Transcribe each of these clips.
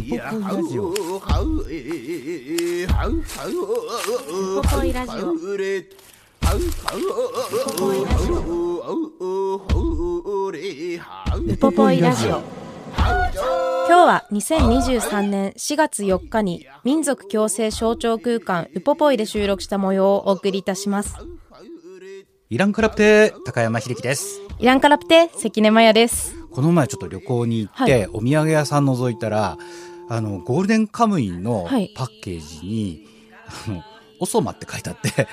ポポイラジオ。ウポポイラジオ。ウポポイラジオ。今日は2023年4月4日に民族共生象徴空間ウポポイで収録した模様をお送りいたします。イランクラプテ高山秀樹です。イランカラプテ関根麻也です。この前ちょっと旅行に行って、お土産屋さん覗いたらあのゴールデンカムイのはい。パッケージに、あのおそまって書いてあって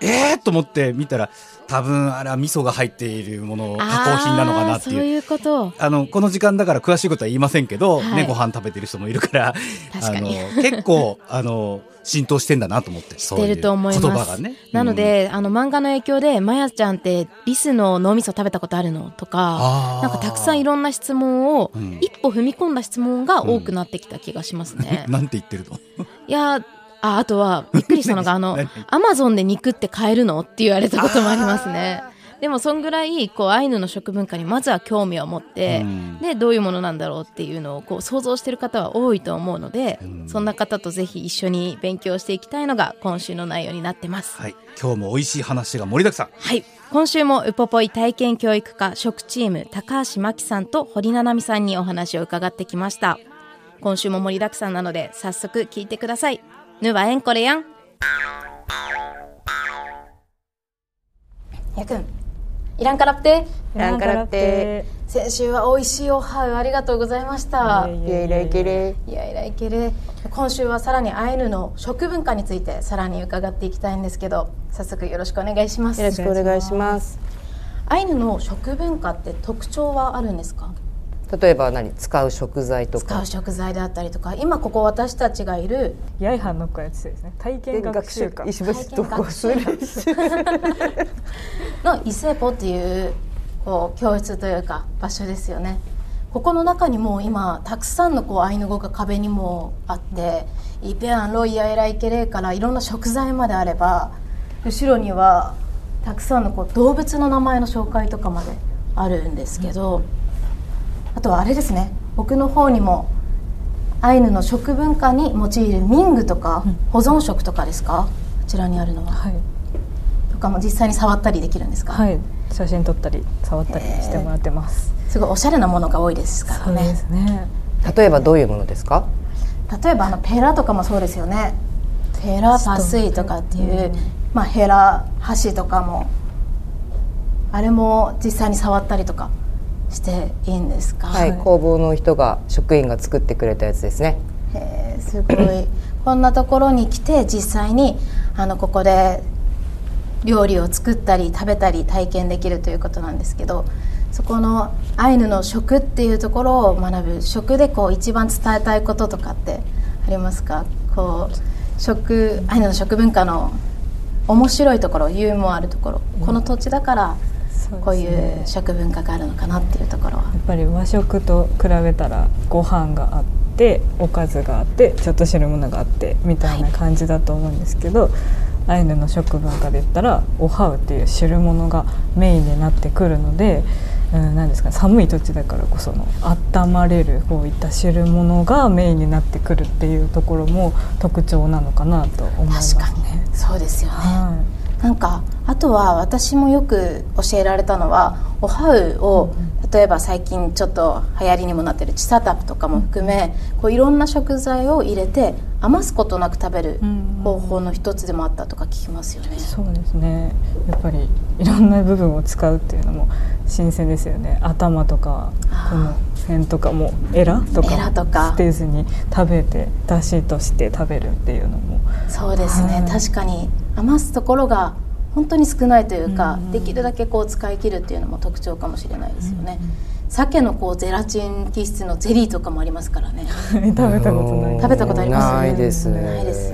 え？ー、と思って見たら多分あれは味噌が入っているもの加工品なのかなっていう。いうこと。あの、この時間だから詳しいことは言いませんけど、はい。ね、ご飯食べてる人もいるから、確かに。あの、結構、あの、浸透してんだなと思って、してると思います。言葉がね。なので、あの漫画の影響で、まやちゃんってリスの脳みそ食べたことあるの？とか、なんかたくさんいろんな質問を、うん。一歩踏み込んだ質問が多くなってきた気がしますね。なんて言ってるの？いや、あ、あとは、びっくりしたのが、あの何、アマゾンで肉って買えるのって言われたこともありますね。でも、そんぐらい、こう、アイヌの食文化にまずは興味を持って、うんで、どういうものなんだろうっていうのを、こう、想像してる方は多いと思うので、うんそんな方とぜひ一緒に勉強していきたいのが、今週の内容になってます。はい。今日も美味しい話が盛りだくさん。はい。今週もウポポイ体験教育科食チーム高橋真希さんと堀七海さんにお話を伺ってきました。今週も盛りだくさんなので早速聞いてください。ぬはえんこれやん。やくん、いらんからっていらんからって先週は美味しいおはうありがとうございました。いやいらいけれいやいらいける今週はさらにアイヌの食文化についてさらに伺っていきたいんですけど早速よろしくお願いしますよろしくお願いしますアイヌの食文化って特徴はあるんですか？例えば何？使う食材とか。使う食材であったりとか。今ここ私たちがいる。ヤイハンのやつですね。体験学習会石橋とこする。のイセポっていうこう教室というか場所ですよね。ここの中にも今たくさんのこうアイヌ語が壁にもあってイペアンロイヤエライケレからいろんな食材まであれば後ろにはたくさんのこう動物の名前の紹介とかまであるんですけど、あとはあれですね。奥の方にもアイヌの食文化に用いる民具とか保存食とかですか？こちらにあるのは、はい、とかも実際に触ったりできるんですか、はい、写真撮ったり触ったりしてもらってます、すごいおしゃれなものが多いですからそうでねすね。例えばどういうものですか？例えばあのペラとかもそうですよね。ペラパスイとかっていう、まあ、ヘラ箸とかもあれも実際に触ったりとかしていいんですか、はい、工房の人が職員が作ってくれたやつですね。へえすごい。こんなところに来て実際にあのここで料理を作ったり食べたり体験できるということなんですけどそこのアイヌの食っていうところを学ぶ食でこう一番伝えたいこととかってありますか？こう食アイヌの食文化の面白いところユーモアあるところ、この土地だからこういう食文化があるのかなっていうところは。やっぱり和食と比べたらご飯があっておかずがあってちょっと汁物があってみたいな感じだと思うんですけど、アイヌの食文化で言ったらおはうっていう汁物がメインになってくるので、うん、なんですかね寒い土地だからこその温まれるこういった汁物がメインになってくるっていうところも特徴なのかなと思います確かにね。そうですよね、はい。なんかあとは私もよく教えられたのはおはうを例えば最近ちょっと流行りにもなってるチサタプとかも含めこういろんな食材を入れて余すことなく食べる方法の一つでもあったとか聞きますよね。そうですね。やっぱりいろんな部分を使うっていうのも新鮮ですよね。頭とかこの辺とかもエラとかとか。捨てずに食べてだしとして食べるっていうのも。そうですね、はい。確かに余すところが本当に少ないというか、うん。うんできるだけこう使い切るっていうのも特徴かもしれないですよね、鮭のこうゼラチン基質のゼリーとかもありますからね。食べたことない食べたことありますないです。ねないです。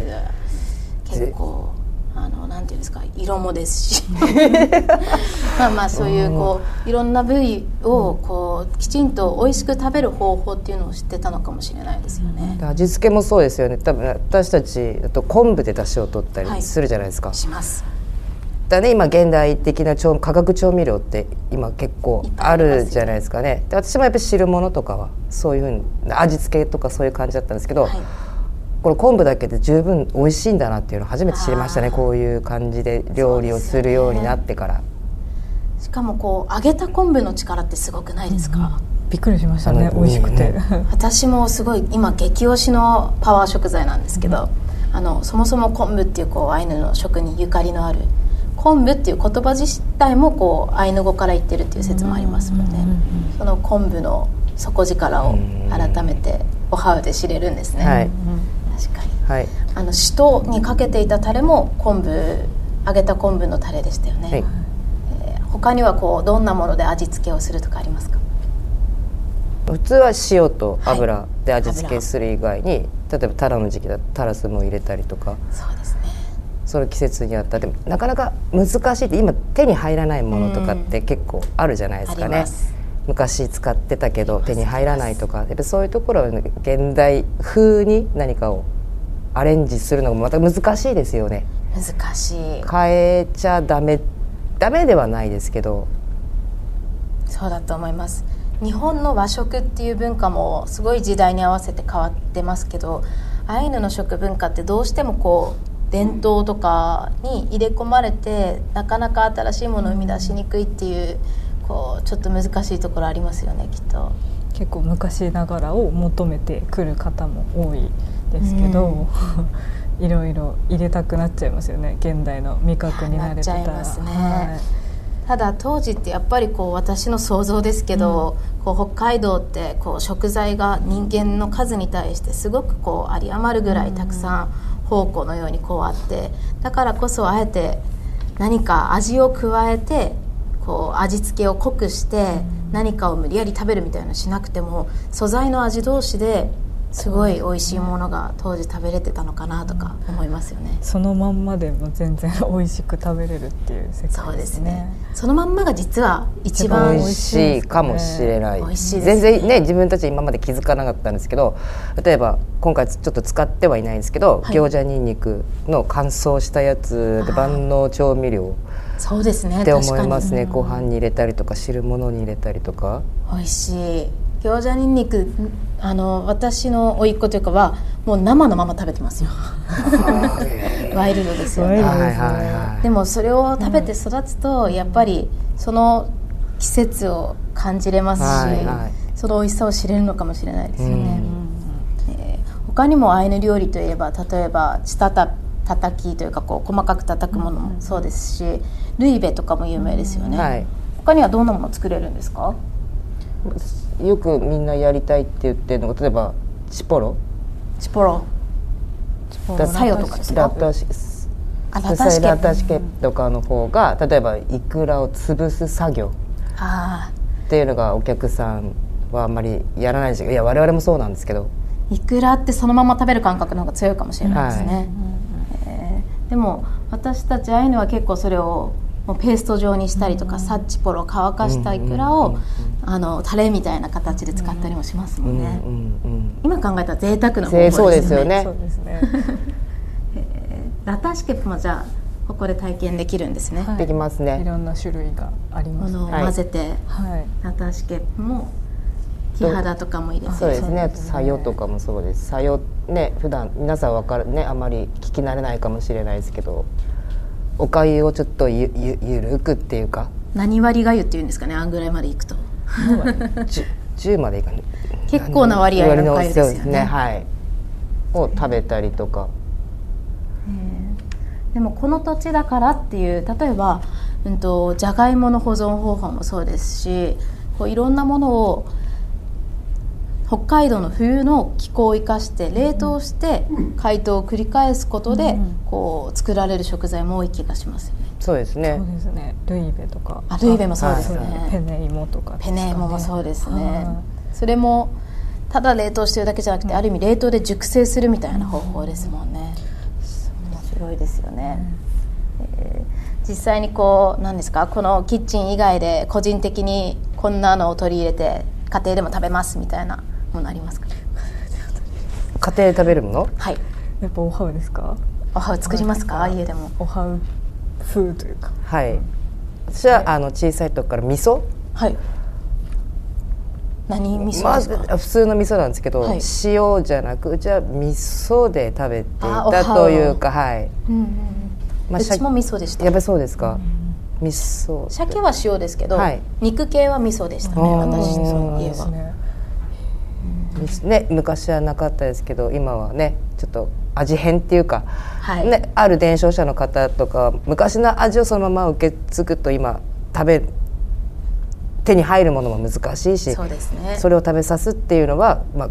結構あのなんていうんですか色もですし。まあまあそういうこういろんな部位をこうきちんと美味しく食べる方法っていうのを知ってたのかもしれないですよね、味付けもそうですよね。多分私たちだと昆布で出汁を取ったりするじゃないですか、しますだね今現代的な調化学調味料って今結構あるじゃないですかね。で私もやっぱり汁物とかはそういうふうに味付けとかそういう感じだったんですけど、はい。これ昆布だけで十分美味しいんだなっていうのを初めて知りましたね。こういう感じで料理をするようになってから、しかもこう揚げた昆布の力ってすごくないですか、びっくりしましたね。美味しくて、私もすごい今激推しのパワー食材なんですけど、あのそもそも昆布っていうこうアイヌの食にゆかりのある昆布っていう言葉自体もこうアイヌ語から言ってるっていう説もありますもんね、その昆布の底力を改めておはうで知れるんですね、はい。確かに。はい。あのしとにかけていたタレも昆布揚げた昆布のタレでしたよね、はい。えー他にはこうどんなもので味付けをするとかありますか？普通は塩と油で味付けする以外に、例えばタラの時期だとタラスも入れたりとか。そうですねその季節にあった。でもなかなか難しいって今手に入らないものとかって結構あるじゃないですかね。昔使ってたけど手に入らないとかやっぱそういうところを現代風に何かをアレンジするのもまた難しいですよね。難しい。変えちゃダメダメではないですけど。そうだと思います。日本の和食っていう文化もすごい時代に合わせて変わってますけどアイヌの食文化ってどうしてもこう伝統とかに入れ込まれてなかなか新しいものを生み出しにくいっていうこうちょっと難しいところありますよねきっと。結構昔ながらを求めてくる方も多いですけど、いろいろ入れたくなっちゃいますよね。現代の味覚に慣れてたら。ただ当時ってやっぱりこう私の想像ですけど、こう北海道ってこう食材が人間の数に対してすごくこう有り余るぐらいたくさん宝庫のようにこうあってだからこそあえて何か味を加えてこう味付けを濃くして何かを無理やり食べるみたいなのしなくても素材の味同士ですごい美味しいものが当時食べれてたのかなとか思いますよね。そのまんまでも全然美味しく食べれるっていう世そうで界ですすね。ね。そのまんまが実は一美番味しいかもしれない、美味しいですね。全然ね自分たち今まで気づかなかったんですけど例えば今回ちょっと使ってはいないんですけど、はい。餃子にんにくの乾燥したやつで万能調味料。そうですねって思いますね。ご飯に入れたりとか汁物に入れたりとか。美味しい。餃子にんにくあの私の甥っ子というかはもう生のまま食べてますよ。ワイルドですよね。ワイルドはいはいはいでもそれを食べて育つとやっぱりその季節を感じれますし、はいはい。その美味しさを知れるのかもしれないですよね、うん。えー他にもアイヌ料理といえば例えばチタタたたきというかこう細かく叩くものもそうですしルイベとかも有名ですよね、はい。他にはどんなもの作れるんですか？よくみんなやりたいって言ってるのが例えばチポロ？チポロ。だサヨとかですか？ラタシラタシケとかの方が例えばイクラを潰す作業。あっていうのがお客さんはあんまりやらないしいや我々もそうなんですけど。ーイクラってそのまま食べる感覚の方が強いかもしれないですね、はい。えー。でも私たちアイヌは結構それをもうペースト状にしたりとか、サッチポロ乾かしたイクラを、うんうんうんあのタレみたいな形で使ったりもしますもんね、うんうん。今考えたら贅沢な方法ぜですよね。そうですよね。そうですね。ラタシケプもじゃあここで体験できるんですね、うん、できますいねろんな種類があります。もの混ぜて、はい。ラタシケプも木肌とかも入れて。そうですそうですね。さよとかもそうです。さよね普段皆さんわかるねあまり聞き慣れないかもしれないですけどおかゆをちょっとゆゆゆるくっていうか。何割がゆっていうんですかねあんぐらいまでいくと。10, 10までいかない結構な割合のおかゆですよね。ね。はい。を食べたりとか。でもこの土地だからっていう例えば、うん、とじゃがいもの保存方法もそうですしこういろんなものを北海道の冬の気候を生かして冷凍して解凍を繰り返すことで、こう作られる食材も多い気がしますよね。そうですね。そうですね。ルイベとか。あルイベもそうですはい。ねペネイモとかね。ペネイモもそうですね。はそれもただ冷凍してるだけじゃなくて、ある意味冷凍で熟成するみたいな方法ですもんね、面白いですよね、えー実際にこう何ですかこのキッチン以外で個人的にこんなのを取り入れて家庭でも食べますみたいなものありますか家庭で食べるもの？はい。いやっぱオハウですか？おは作りますか？家でも。オハウ風というか。はい。私はあの小さい時から味噌？はい。何味噌まですか、あ、普通の味噌なんですけど、はい。塩じゃなくうちは味噌で食べていたというかはい、うんうんうん。まあうちも味噌でした。やっぱりそうですか、味噌鮭は塩ですけど、はい。肉系は味噌でしたね私そうの家は、ですねね昔はなかったですけど今はねちょっと味変っていうか、はい。ね、ある伝承者の方とか昔の味をそのまま受け継ぐと今食べ手に入るものも難しいしそうですね。それを食べさすっていうのは、まあ、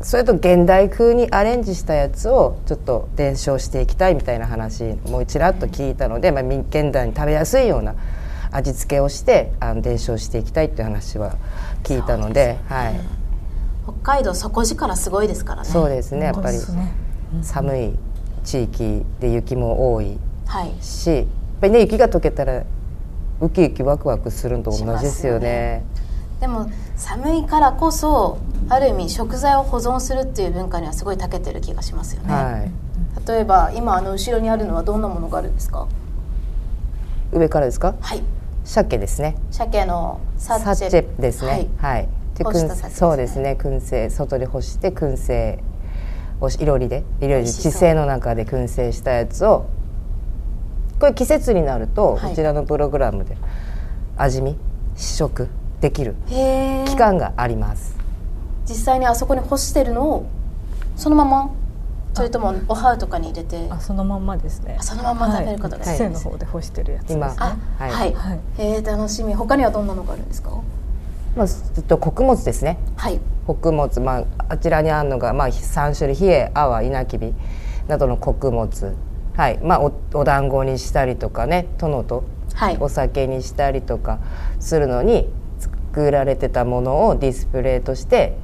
それと現代風にアレンジしたやつをちょっと伝承していきたいみたいな話もちらっと聞いたので、まあ、み現代に食べやすいような味付けをしてあの伝承していきたいっていう話は聞いたのではい、北海道底力すごいですからね。そうですね。やっぱり寒い地域で雪も多いはい。しやっぱりね雪が溶けたらウキウキワクワクするのと同じですよね。でも寒いからこそある意味食材を保存するっていう文化にはすごい長けてる気がしますよね、はい。例えば今あの後ろにあるのはどんなものがあるんですか？上からですか？はい。鮭ですね。鮭のサッチェ。サッチェですね。はい、で燻干した鮭でそうですね。燻製。外で干して燻製をしいろりで。いろり地製の中で燻製したやつをこれ季節になると、はい。こちらのプログラムで味見試食できる期間があります、実際にあそこに干してるのをそのままそれともおはうとかに入れてあそのまんまですね。あそのまんま食べることができるはい、背の方で干してるやつですね。今あはい。はい、はいえー、楽しみ。他にはどんなのがあるんですか？まあ、ずっと穀物ですね。はい。穀物、まあ、あちらにあるのが、まあ、3種類冷え泡稲きびなどの穀物、はい。まあ、おお団子にしたりとかね殿とはい。お酒にしたりとかするのに作られてたものをディスプレイとして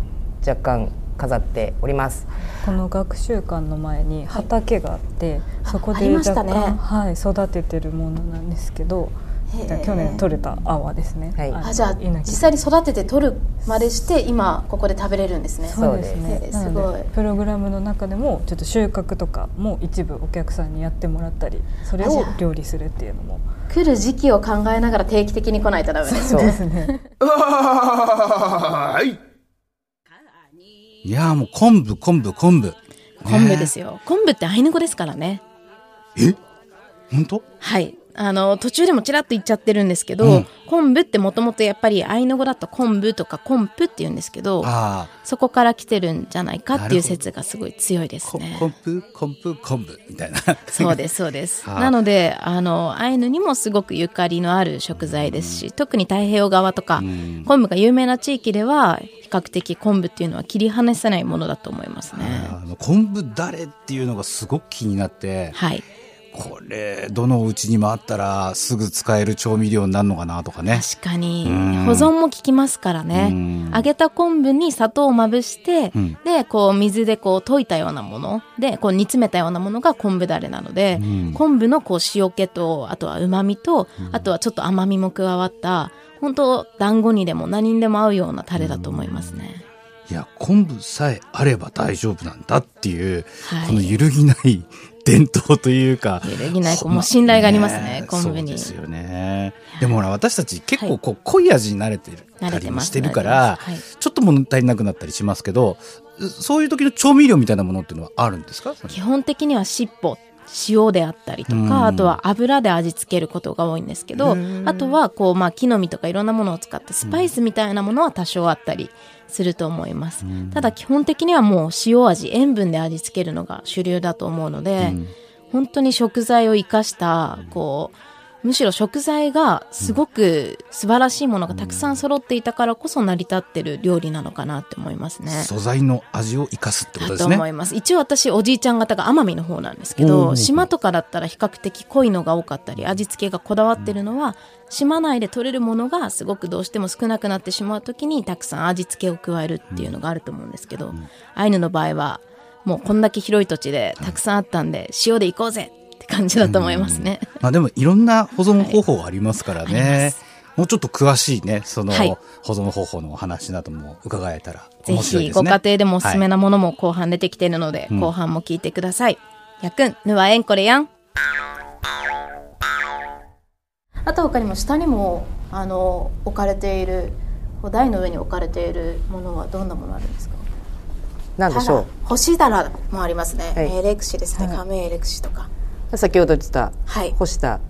若干飾っております。この学習館の前に畑があって、そこで若干はい、育ててるものなんですけど去年取れた泡ですね、はい。のあじゃあ実際に育てて取るまでして今ここで食べれるんですね。そうですね。すごい。プログラムの中でもちょっと収穫とかも一部お客さんにやってもらったりそれを料理するっていうのも。来る時期を考えながら定期的に来ないとダメですそうねですね。はい。いやーもう昆布、昆布、昆布。昆布ですよ。昆布ってアイヌ語ですからね。え？本当？はいあの途中でもちらっと言っちゃってるんですけど、うん昆布ってもともとやっぱりアイヌ語だと昆布とか昆布って言うんですけどあそこから来てるんじゃないかっていう説がすごい強いですね。昆布、昆布、昆布みたいな。そうですそうです。はあなのであのアイヌにもすごくゆかりのある食材ですし、特に太平洋側とか、うん昆布が有名な地域では比較的昆布っていうのは切り離せないものだと思いますね。昆布だれっていうのがすごく気になって、はいこれ、どのお家にもあったらすぐ使える調味料になるのかなとかね。確かに。うん。保存も効きますからうねん。揚げた昆布に砂糖をまぶして、うん。でこう水でこう溶いたようなもの。でこう煮詰めたようなものが昆布だれなので、うん。昆布のこう塩気とあとは旨味と、あとはちょっと甘みも加わった本当団子にでも何にでも合うようなタレだと思いますね。いや、昆布さえあれば大丈夫なんだっていう、はい。この揺るぎない伝統というか。揺るぎないもう信頼がありますね昆布にそうですよね。でもほら、私たち結構こう濃い味に慣れてる慣れてますたりもしてるから、慣れてますちょっと物足りなくなったりしますけど、そういう時の調味料みたいなものっていうのはあるんですか？基本的には尻尾塩であったりとうん。か、あとは油で味付けることが多いんですけど、あとはこう、まあ、木の実とかいろんなものを使ったスパイスみたいなものは多少あったりすると思います。ただ基本的にはもう塩味、塩分で味付けるのが主流だと思うので、うん本当に食材を生かした、こう、むしろ食材がすごく素晴らしいものがたくさん揃っていたからこそ成り立ってる料理なのかなって思いますね。素材の味を生かすってことだですね。と思います。一応私おじいちゃん方が奄美の方なんですけおど、ー島とかだったら比較的濃いのが多かったり、味付けがこだわってるのは、島内で取れるものがすごくどうしても少なくなってしまう時にたくさん味付けを加えるっていうのがあると思うんですけど、アイヌの場合はもうこんだけ広い土地でたくさんあったんで、塩で行こうぜ感じだと思いますね。まあでもいろんな保存方法ありますからね。ま。もうちょっと詳しいね、そのはい。保存方法のお話なども伺えたらぜ面白いひですね。ご家庭でもおすすめはなものも後半出てきているので、うん。後半も聞いてください。やくん、ぬはえんこれやん。あと他にも下にもあの置かれている台の上に置かれているものはどんなものあるんですか？なんでしょ干しだらもありますね、はい。エレクシですね、亀エレクシとか。う先ほど言ってたはい。干した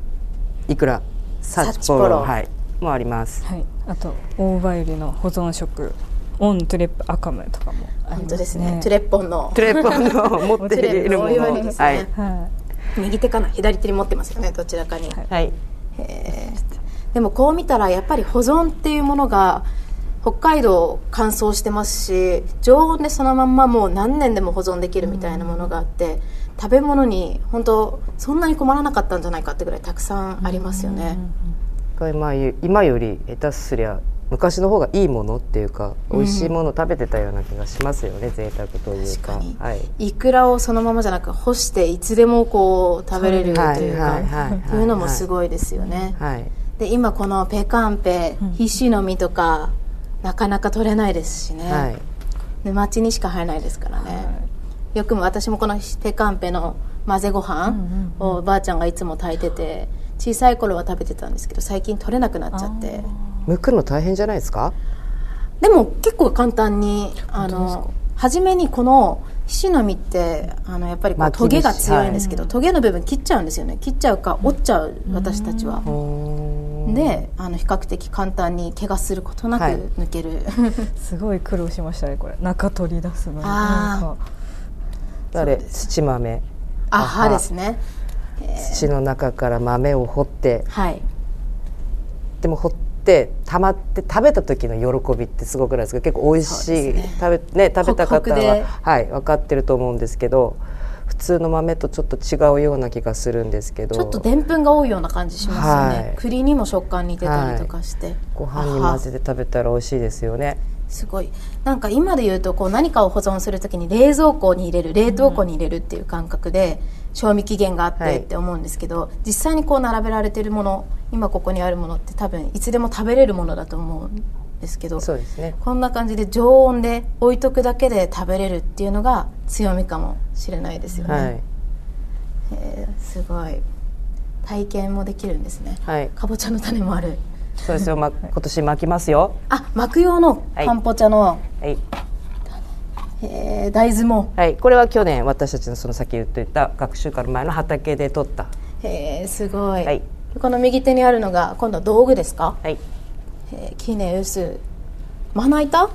イクラサッチポロロはいもあります。はい、あと大葉ゆりの保存食オントゥレップアカムとかもありますね。本当ですね。トゥレッポンの。トゥレッポンの持っているもの。ねはい。は右手かな？左手に持ってますよねどちらかに、はい。はい。でもこう見たらやっぱり保存っていうものが北海道乾燥してますし常温でそのまんまもう何年でも保存できるみたいなものがあって、食べ物に本当そんなに困らなかったんじゃないかってぐらいたくさんありますよね、今より下手すりゃ昔の方がいいものっていうか美味しいもの食べてたような気がしますよね、贅沢というか。確かに。はい。イクラをそのままじゃなく干していつでもこう食べれるとはいいうはいはいはい。かっていうのもすごいですよね、はい。で今このペカンペ、ひしの実とかなかなか取れないですしね、はい。沼地にしか生えないですからね、よくも私もこのペカンペの混ぜご飯をおばあちゃんがいつも炊いてて小さい頃は食べてたんですけど最近取れなくなっちゃって。剥くの大変じゃないですか？でも結構簡単にあの初めにこのひしの実ってあのやっぱりこうトゲが節強いんですけど、トゲの部分切っちゃうんですよね。切っちゃうか折っちゃう私たちは。であの比較的簡単に怪我することなくはい。抜ける、い、すごい苦労しましたねこれ。中取り出すのにあれ土豆。あ歯ですね。土の中から豆を掘って。はい。でも掘って溜まって食べた時の喜びってすごくないですか？結構美味しい、ね。食べね食べた方ははい分かってると思うんですけど普通の豆とちょっと違うような気がするんですけど。ちょっとでんぷんが多いような感じしますよね、はい。栗にも食感似てたりとかして、ご飯に混ぜて食べたら美味しいですよねすごい。なんか今で言うとこう何かを保存するときに冷蔵庫に入れる冷凍庫に入れるっていう感覚で賞味期限があってはい。って思うんですけど、実際にこう並べられてるもの今ここにあるものって多分いつでも食べれるものだと思うんですけどそうですね。こんな感じで常温で置いとくだけで食べれるっていうのが強みかもしれないですよね、はい。えーすごい。体験もできるんですね。はい。かぼちゃの種もあるそうですよ、ま、今年巻きますよ。あ巻く用のかんぽちゃの、はい、えー大豆も。はい、これは去年私たちのその先言っていた学習から前の畑で取った。へえすごい、はい。この右手にあるのが今度は道具ですか、はい。えー、キネウスまな板？は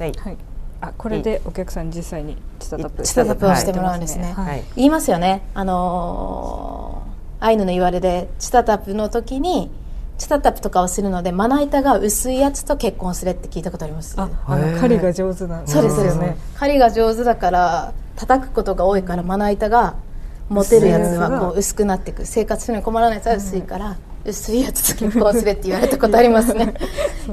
い。はい、あこれでお客さんに実際にチタタップチスタタップをしてもらうんですね、はい。はい。言いますよね。あのーアイヌの言われでチタタップの時にチタタップとかをするのでまな板が薄いやつと結婚するって聞いたことあります。ああの狩りが上手な。んですそうですよね。狩りが上手だから叩くことが多いからまな板が持てるやつはこう薄くなっていく。生活するのに困らないやつは薄いから、薄いやつと結婚するって言われたことありますね。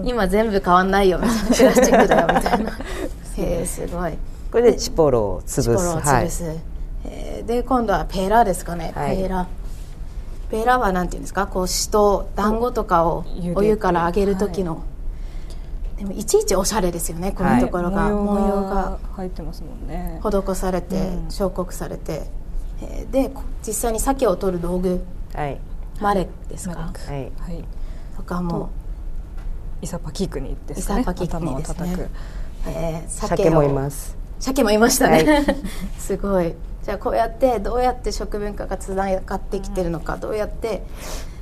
今全部変わんないよ。みたいなプラスチックだよみたいな。へえすごい。これでチポロを潰す。チポロを潰す、えー。で今度はペーラーですかね、はい。ペーラーペーラーはなんていうんですか？こうしと団子とかをお湯から揚げる時の、でもいちいちおしゃれですよねこのところが、模模様様が。が入ってますもんね。施されて、うん。彫刻されて、えーでこ実際に鮭を取る道具。はい。マレですか？はい。はい。とかも、イサパキクニですかね。イサパキクニですね。えー鮭もいます。鮭もいましたね、は すごいじゃあこうやってどうやって食文化がつながってきてるのかどうやって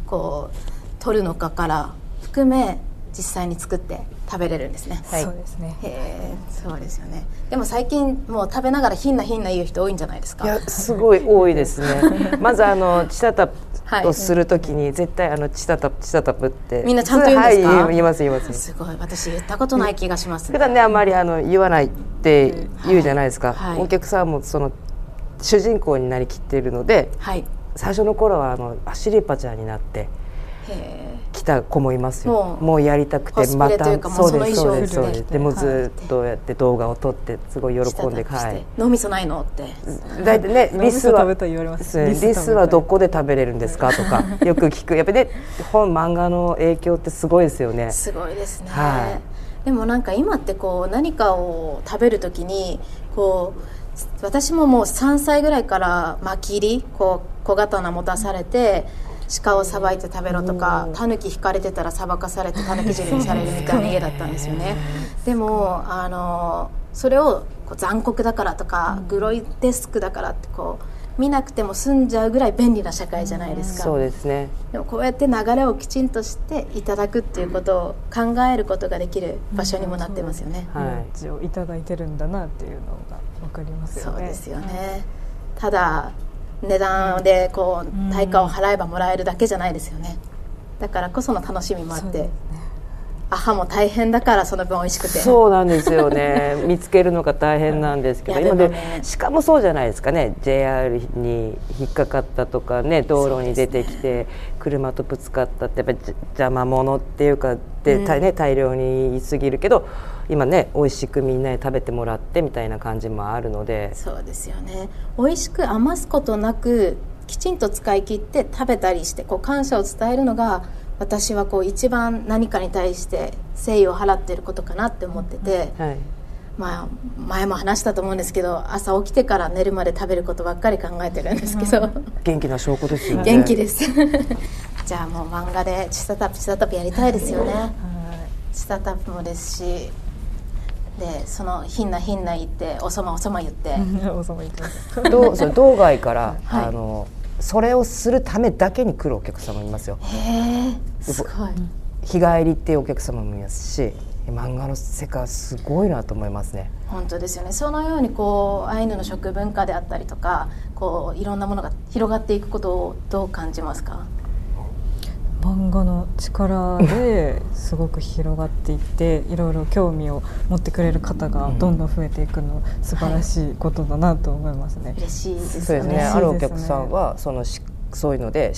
こう取るのかから含め実際に作って食べれるんですね。はいそうですねへえそうですよね。でも最近もう食べながらひんなひんな言う人多いんじゃないですか。いやすごい多いですね。まずあのチタタはいをするときに絶対あのチタタプチタタプってみんなちゃんと言うんですか？はい言います言います。すごい私言ったことない気がします、普段ねあまりあの言わないって言うじゃないですか。はいお客さんもその主人公になりきっているのではい。最初の頃はあのアシリパちゃんになってへ来た子もいますよ。もうもうやりたくてまたそうですそうですそうです。でもうずっとやって動画を撮ってすごいえ。喜んで舌はい。脳みそないのって。大体ね リスは食べたい言われますそうリスはどこで食べれるんですか？とか よく聞くやっぱりね本漫画の影響ってすごいですよねすごいですね、はでもなんか今ってこう何かを食べるときにこう私ももう3歳ぐらいから巻き入りこう小刀持たされて鹿をさばいて食べろとかタヌキ引かれてたらさばかされてタヌキ汁にされるみたいな家だったんですよね。でもあのそれをこう残酷だからとかグロイテスクだからってこう見なくても済んじゃうぐらい便利な社会じゃないですか。そうですね。でもこうやって流れをきちんとしていただくっていうことを考えることができる場所にもなってますよね。はい命をいただいてるん。だなっていうのがわかりますよね。そうですよね。ただ値段でこう対価を払えばもらえるだけじゃないですよね。だからこその楽しみもあって。ね、アハも大変だからその分美味しくて。そうなんですよね。見つけるのが大変なんですけど。今でね。しかもそうじゃないですかね。JR に引っかかったとかね道路に出てきて車とぶつかったってやっぱりじ邪魔者っていうかで、うん。大ね、大量に言い過ぎるけど今ね美味しくみんなに食べてもらってみたいな感じもあるので。そうですよね。美味しく余すことなくきちんと使い切って食べたりしてこう感謝を伝えるのが私はこう一番何かに対して誠意を払っていることかなって思ってて、はい。まあ、前も話したと思うんですけど朝起きてから寝るまで食べることばっかり考えてるんですけど、元気な証拠ですよね。元気です。じゃあもう漫画でチタタプチタタプやりたいですよね。チタタプもですしでそのひんなひんな言っておそまおそま言って、は いおさま言ってます。どうそう道外から、はい。あのそれをするためだけに来るお客様もいますよ。すごい。日帰りっていうお客様もいますし漫画の世界はすごいなと思いますね。本当ですよね。そのようにこうアイヌの食文化であったりとかこういろんなものが広がっていくことをどう感じますか？漫画の力ですごく広がっていって いろいろ興味を持ってくれる方がどんどん増えていくの素晴らしいことだなと思いますね。嬉しいですそうですね。よね。あるお客さんはそのしそういうので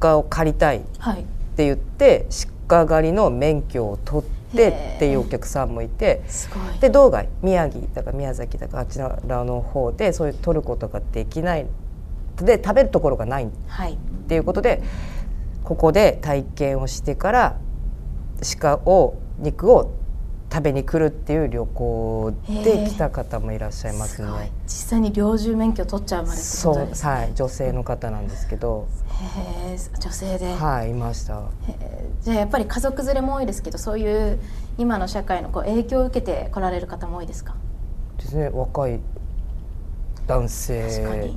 鹿を借りたいってはい言って鹿狩りの免許を取ってっていうお客さんもいてすごい。で道外宮城だか宮崎だかあちらの方でそういう取ることができないで食べるところがないはい。っていうことでここで体験をしてから鹿を肉を食べに来るっていう旅行で来た方もいらっしゃいますすごい。ね。実際に猟銃免許取っちゃうまでってそうはい女性の方なんですけど。へえ女性で、はいいました。じゃあやっぱり家族連れも多いですけどそういう今の社会のこう影響を受けて来られる方も多いですか？ですね若い男性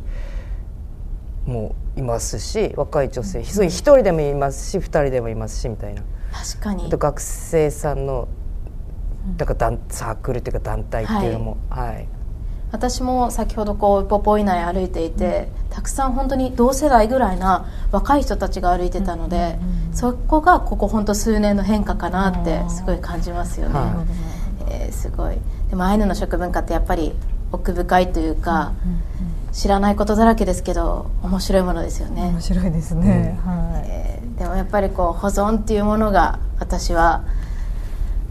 に。もいますし若い女性一人でもいますし二人でもいますしみたいな。確かに。学生さんのだから団サークルっていうか団体っていうのもはい。私も先ほどこうポポ以内歩いていて、たくさん本当に同世代ぐらいな若い人たちが歩いてたので、そこがここ本当数年の変化かなってすごい感じますよね。はえーすごい。でもアイヌの食文化ってやっぱり奥深いというか、知らないことだらけですけど面白いものですよね。面。白いですね。はい。えーでもやっぱりこう保存っていうものが私は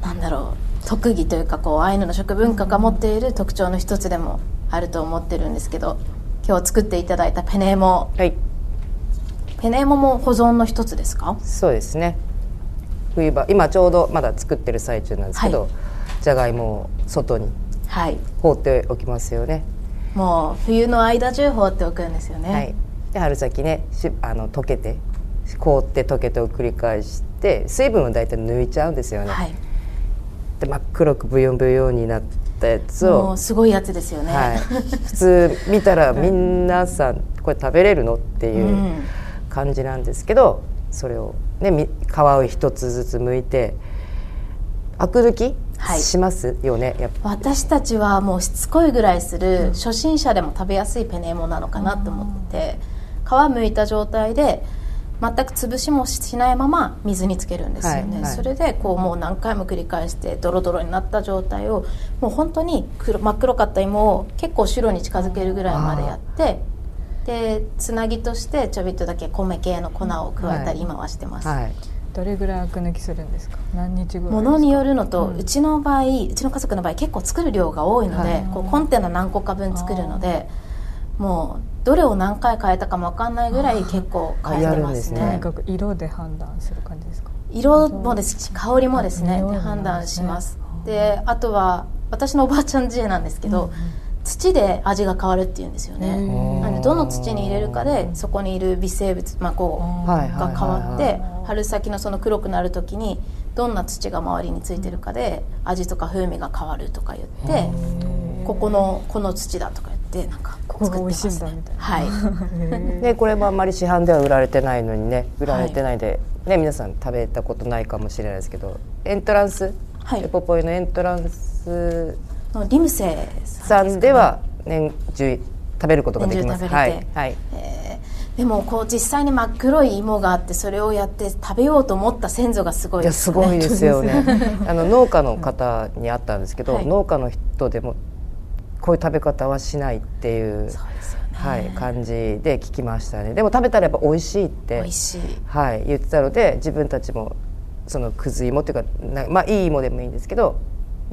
なんだろう特技というかこうアイヌの食文化が持っている特徴の一つでもあると思ってるんですけど今日作っていただいたペネーモ。はい。ペネーモも保存の一つですか？そうですね。冬場今ちょうどまだ作ってる最中なんですけど、はい。じゃがいもを外にはい。放っておきますよね、もう冬の間中放っておくんですよね、はい、で春先ねしあの溶けて凍って溶けてを繰り返して水分を大体抜いちゃうんですよね、はい。で真っ黒くブヨンブヨンになったやつもをうすごいやつですよね、はい、普通見たら 皆さんこれ食べれるのっていううん。感じなんですけどそれを、ね、み皮を一つずつ剥いてアク抜きはいしますよね、やっぱ。私たちはもうしつこいぐらいする初心者でも食べやすいペネーモなのかなと思ってて皮むいた状態で全く潰しもしないまま水につけるんですよね、はいはい。それでこうもう何回も繰り返してドロドロになった状態をもう本当に黒真っ黒かった芋を結構白に近づけるぐらいまでやってでつなぎとしてちょびっとだけ米系の粉を加えたり今はしてます、はいどれぐらいアク抜きするんですか？何日ぐらいものによるのと、ううんちの場合うちの家族の場合結構作る量が多いので、はい。こうコンテナ何個か分作るのでもうどれを何回変えたかも分かんないぐらい結構変えてますね。ね。とにかく色で判断する感じですか？色もですし香りもですね匂いも判断しますであとは私のおばあちゃん家なんですけど、土で味が変わるっていうんですよね。なのでどの土に入れるかでそこにいる微生物、まあ、こうはいが変わってはい春先のその黒くなる時にどんな土が周りについてるかで味とか風味が変わるとか言ってここのこの土だとか言ってなんか作ってみたいな。ます ねでこれもあんまり市販では売られてないのにね売られてないで、ね皆さん食べたことないかもしれないですけどエントランス、はい。エポポイのエントランスはいのリムセさんでは年中食べることができますはいはいえーでもこう実際に真っ黒い芋があってそれをやって食べようと思った先祖がすごいですよねすごいですよねあの農家の方に会ったんですけど、はい農家の人でもこういう食べ方はしないっていううですよね、はい、感じで聞きましたねでも食べたらやっぱ美味しいって美味しいはい、言ってたので自分たちもそのくず芋っていうかまあいい芋でもいいんですけど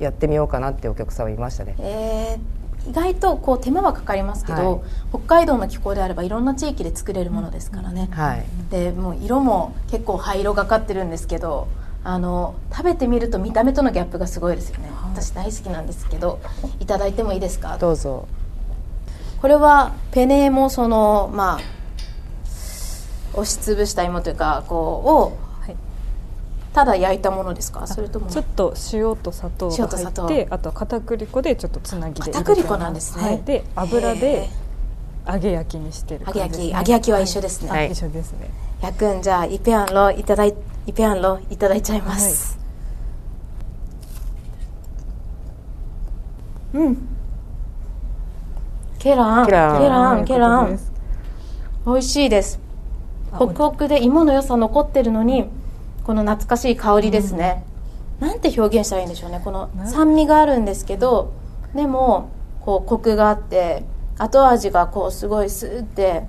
やってみようかなってお客さんはいましたね。えー意外とこう手間はかかりますけど、はい。北海道の気候であればいろんな地域で作れるものですからね、はい、でもう色も結構灰色がかってるんですけどあの食べてみると見た目とのギャップがすごいですよね、私大好きなんですけどいただいてもいいですか？どうぞ。これはペネもそのまあ押しつぶした芋というかこうをはいただ焼いたものですか？それとも。ちょっと塩と砂糖が塩と砂糖。入ってあとは片栗粉でちょっとつなぎで片栗粉なんですね。はい、で油へで揚げ焼きにしてる揚げ焼き、揚げ焼きは一緒ですね、はい。一緒ですね。焼くんじゃあイペアンロいただいイペアンロいただいちゃいます、うん。ケラン。ケラン。ケラン美味しいです。あホクホクで芋の良さ残ってるのにこの懐かしい香りですね、なんて表現したらいいんでしょうね。このな酸味があるんですけどでもこうコクがあって後味がこうすごいスーって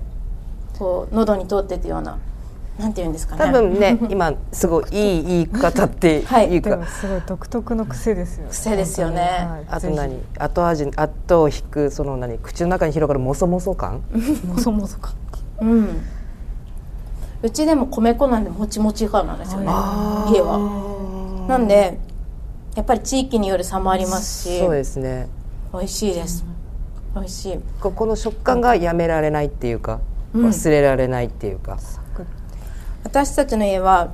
こう喉に通っていくようななんて言うんですかね。多分ね 今すごいいい言い方ってい。うか、はいでもすごい独特の癖ですよね。癖ですよね。はい。あとぜ何？後味後を引くその何？口の中に広がるもそもそ感？ひ もそもそか。うんうちでも米粉なんでもちもち感なんですよね。家は。なんでやっぱり地域による差もありますしそうですね。美味しいです。美味しい。ここの食感がやめられないっていうか、うん。忘れられないっていうか、私たちの家は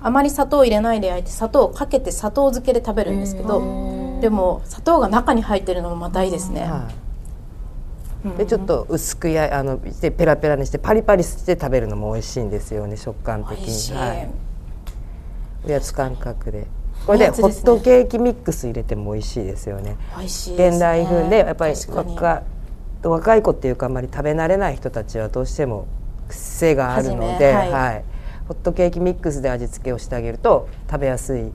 あまり砂糖を入れないで焼いて砂糖をかけて砂糖漬けで食べるんですけどでも砂糖が中に入ってるのもまたいいですね、はいでちょっと薄くやあのでペラペラにしてパリパリして食べるのも美味しいんですよね食感的に、はい、おやつ感覚で。これでホットケーキミックス入れても美味しいですよね。ね、現代風でやっぱり若若い子っていうかあんまり食べ慣れない人たちはどうしても癖があるので、はい。はい、ホットケーキミックスで味付けをしてあげると食べやすい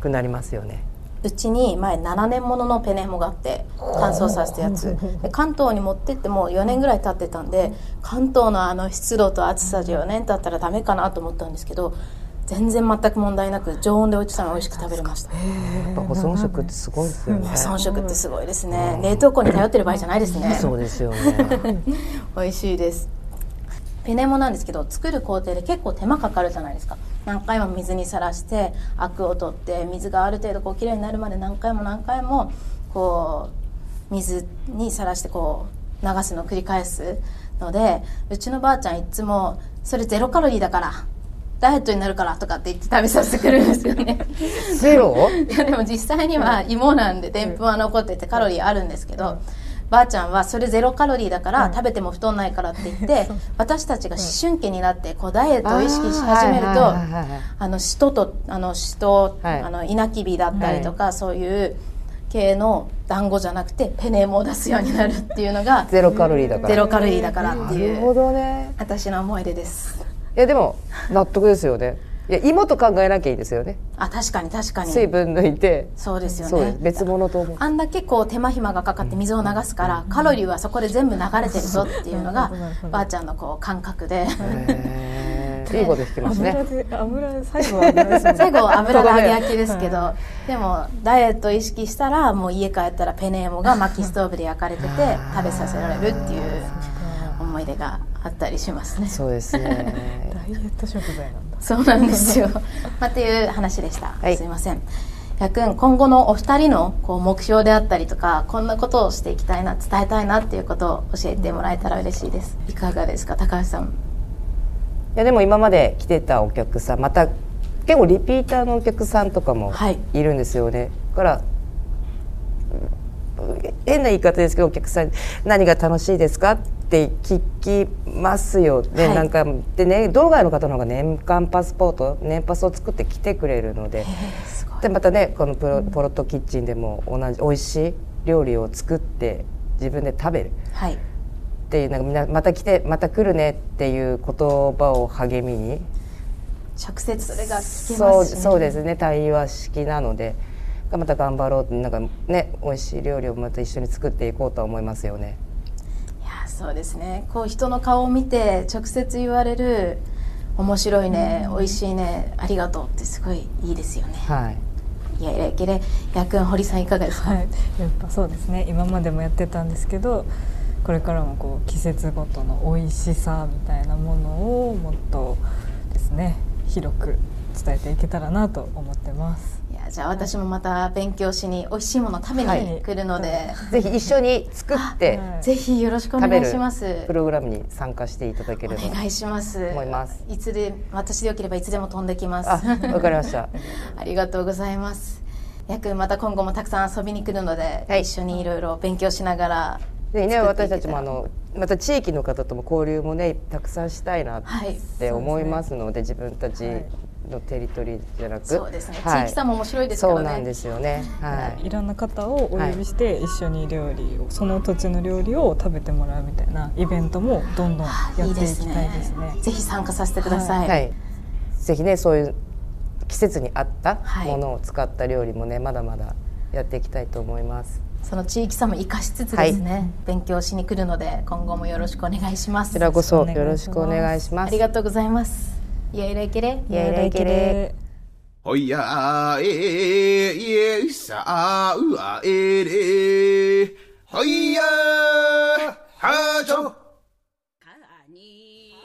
くなりますよね。うちに前7年もののペネモがあって乾燥させたやつ。で関東に持ってっても4年ぐらい経ってたんで関東のあの湿度と暑さで4年経ったらダメかなと思ったんですけど全然全く問題なく常温で落ちたの美味しく食べれました。やっぱ保存食ってすごいですよね。保存食ってすごいですね。冷凍庫に頼ってる場合じゃないですね。そうですよね。美味しいですペネモなんですけど作る工程で結構手間かかるじゃないですか。何回も水にさらしてアクを取って水がある程度こうきれいになるまで何回も何回もこう水にさらしてこう流すのを繰り返すのでうちのばあちゃんいつも「それゼロカロリーだからダイエットになるから」とかって言って食べさせてくるんですよね。ゼロ？いやでも実際には芋なんででんぷんは残っててカロリーあるんですけどばあちゃんはそれゼロカロリーだから、はい食べても太んないからって言って 私たちが思春期になってこうダイエットを意識し始めるとあのシトとあのシト、はい。あのイナキビだったりとか、そういう系の団子じゃなくてペネーモを出すようになるっていうのが ゼロカロリーだから。ゼロカロリーだからってなるほいうどね。私の思い出です。いやでも納得ですよねいや芋と考えなきゃいいですよね。あ確かに確かに。水分抜いて。そうですよね。別物と思う。あんだけこう手間暇がかかって水を流すから、カロリーはそこで全部流れてるぞっていうのがばあちゃんのこう感覚で。いいこと聞きますね。油で油最後は油でね。最後は油で揚げ焼きですけど、でもダイエットを意識したらもう家帰ったらペネーモが薪ストーブで焼かれてて食べさせられるっていう思い出があったりしますね。そうですね。ダイエット食材なんだ。そうなんですよ、まあ、っていう話でした、はい。すいません。やくん今後のお二人のこう目標であったりとかこんなことをしていきたいな伝えたいなっていうことを教えてもらえたら嬉しいです。いかがですか？高橋さん。いやでも今まで来てたお客さんまた結構リピーターのお客さんとかもはい。いるんですよね、だからうん変な言い方ですけどお客さんに「何が楽しいですか?」って聞きますよ。ね、はい。なんかでね道外の方の方が年間パスポート年パスを作って来てくれるので。でまたねこのプロポロットキッチンでも同じ美味しい料理を作って自分で食べる。はい。っていうなんかみんなまた来てまた来るねっていう言葉を励みに。直接それが聞けそうますし、ね、そうですね。対話式なので。また頑張ろうってなんかね美味しい料理をまた一緒に作っていこうとは思いますよね。そうですね。こう人の顔を見て直接言われる面白いね、美味しいねありがとうってすごいいいですよね。はい。いやいやいけれやくん堀さんいかがですか、はい、やっぱそうですね。今までもやってたんですけどこれからもこう季節ごとの美味しさみたいなものをもっとですね広く伝えていけたらなと思ってます。じゃあ私もまた勉強しに美味しいもの食べに来るので、ぜひ一緒に作ってはいぜひよろしくお願いします。プログラムに参加していただければお願いします。思います。いつで私でよければいつでも飛んできます。あわかりました。ありがとうございます。やくんまた今後もたくさん遊びに来るので、はい。一緒にいろいろ勉強しながら。でね私たちもあのまた地域の方とも交流もねたくさんしたいなっはいて思いますので、自分たちのテリトリーじゃなく、そうですね、はい。地域差も面白いですからね。そうなんですよね。はい。い。ろんな方をお呼びして一緒に料理を、その土地の料理を食べてもらうみたいなイベントもどんどんやっていきたいですね。ぜひ参加させてください、はい、ぜひねそういう季節に合ったはい。ものを使った料理もねまだまだやっていきたいと思います。その地域差も生かしつつですね、勉強しに来るので今後もよろしくお願いします。こちらこそよろしくお願いします。ありがとうございますいやいらいけれ。いやいらいけれ。ほいやええいさあうあえれほいやはちょ。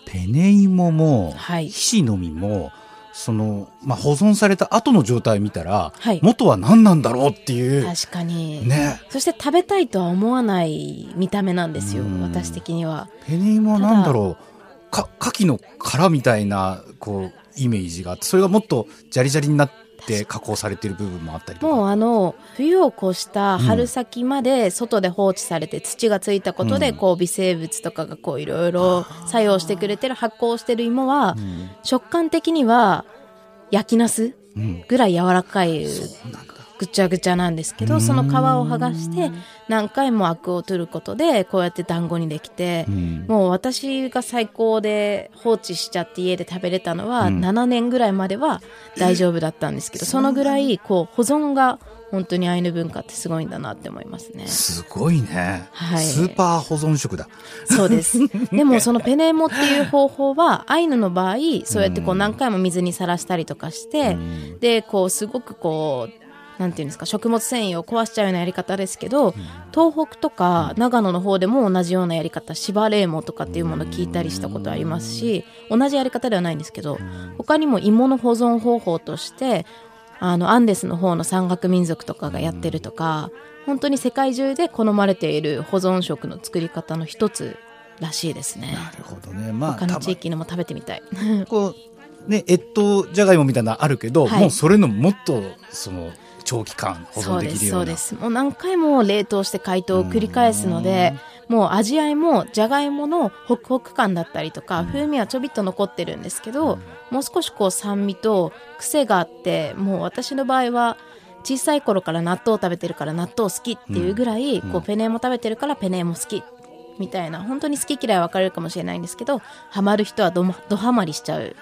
ペネイモも、はい。ひしの実も、その、まあ、保存された後の状態を見たら、はい。元は何なんだろうっていう、確かに、ね。そして食べたいとは思わない見た目なんですようん。私的には。ペネイモは何だろう、か、牡蠣の殻みたいな、こう、イメージがあって、それがもっとジャリジャリになって加工されてる部分もあったり。もうあの冬を越した春先まで外で放置されて土がついたことでうんこう微生物とかがこういろいろ作用してくれてる発酵してる芋はうん食感的には焼きナスうん。ぐらい柔らかいそうなんだ。ぐちゃぐちゃなんですけどその皮を剥がして何回もアクを取ることでこうやって団子にできてうんもう私が最高で放置しちゃって家で食べれたのはうん7年ぐらいまでは大丈夫だったんですけどそのぐらいこう保存が本当にアイヌ文化ってすごいんだなって思いますね。すごいね。はいスーパー保存食だ。そうです。でもそのペネーモっていう方法はアイヌの場合そうやってこう何回も水にさらしたりとかして、うんでこうすごくこうなんていうんですか食物繊維を壊しちゃうようなやり方ですけど、東北とか長野の方でも同じようなやり方芝冷モとかっていうものを聞いたりしたことありますし同じやり方ではないんですけど他にも芋の保存方法としてあのアンデスの方の山岳民族とかがやってるとか本当に世界中で好まれている保存食の作り方の一つらしいですね。なるほどね。まあ、他の地域のも食べてみたい。こう、ね、越冬じゃがいもみたいなのあるけど、はいもうそれのもっと、その、長期間保存そうですできるような。そうですもう何回も冷凍して解凍を繰り返すのでもう味わいもじゃがいものホクホク感だったりとか風味はちょびっと残ってるんですけどもう少しこう酸味と癖があってもう私の場合は小さい頃から納豆を食べてるから納豆好きっていうぐらい、こうペネも食べてるからペネも好きみたいな本当に好き嫌いは分かれるかもしれないんですけどハマる人はどまどハマりしちゃう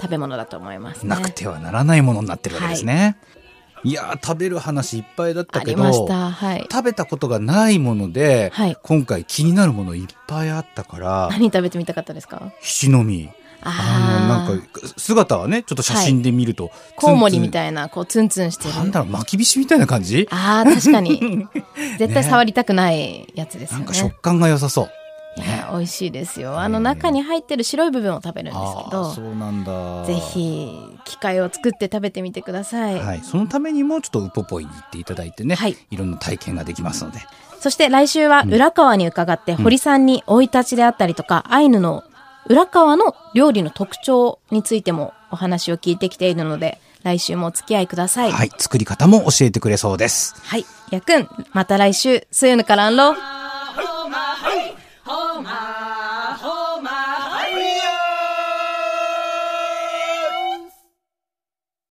食べ物だと思いますね。なくてはならないものになってるわけですね。い、やー食べる話いっぱいだったあけど。はい。食べたことがないもので、はい今回気になるものいっぱいあったから何食べてみたかったですか？七の実あのなんか姿はねちょっと写真で見ると、コウモリみいたいな、こう、ツンツンしてる。なんだろう巻きびしみたいな感じ？ああ、確かに。絶対触りたくないやつですよね。なんか食感が良さそう。美味しいですよ。あの中に入ってる白い部分を食べるんですけど、そうなんだ。ぜひ、機会を作って食べてみてください。はい、そのためにもちょっとウポポイに行っていただいてね、はいいろんな体験ができますので。そして来週は浦川に伺って、堀さんに生い立ちであったりとか、アイヌの浦川の料理の特徴についてもお話を聞いてきているので、来週もお付き合いください。はい、作り方も教えてくれそうです。はい。やくん、また来週、すゆぬからんろ。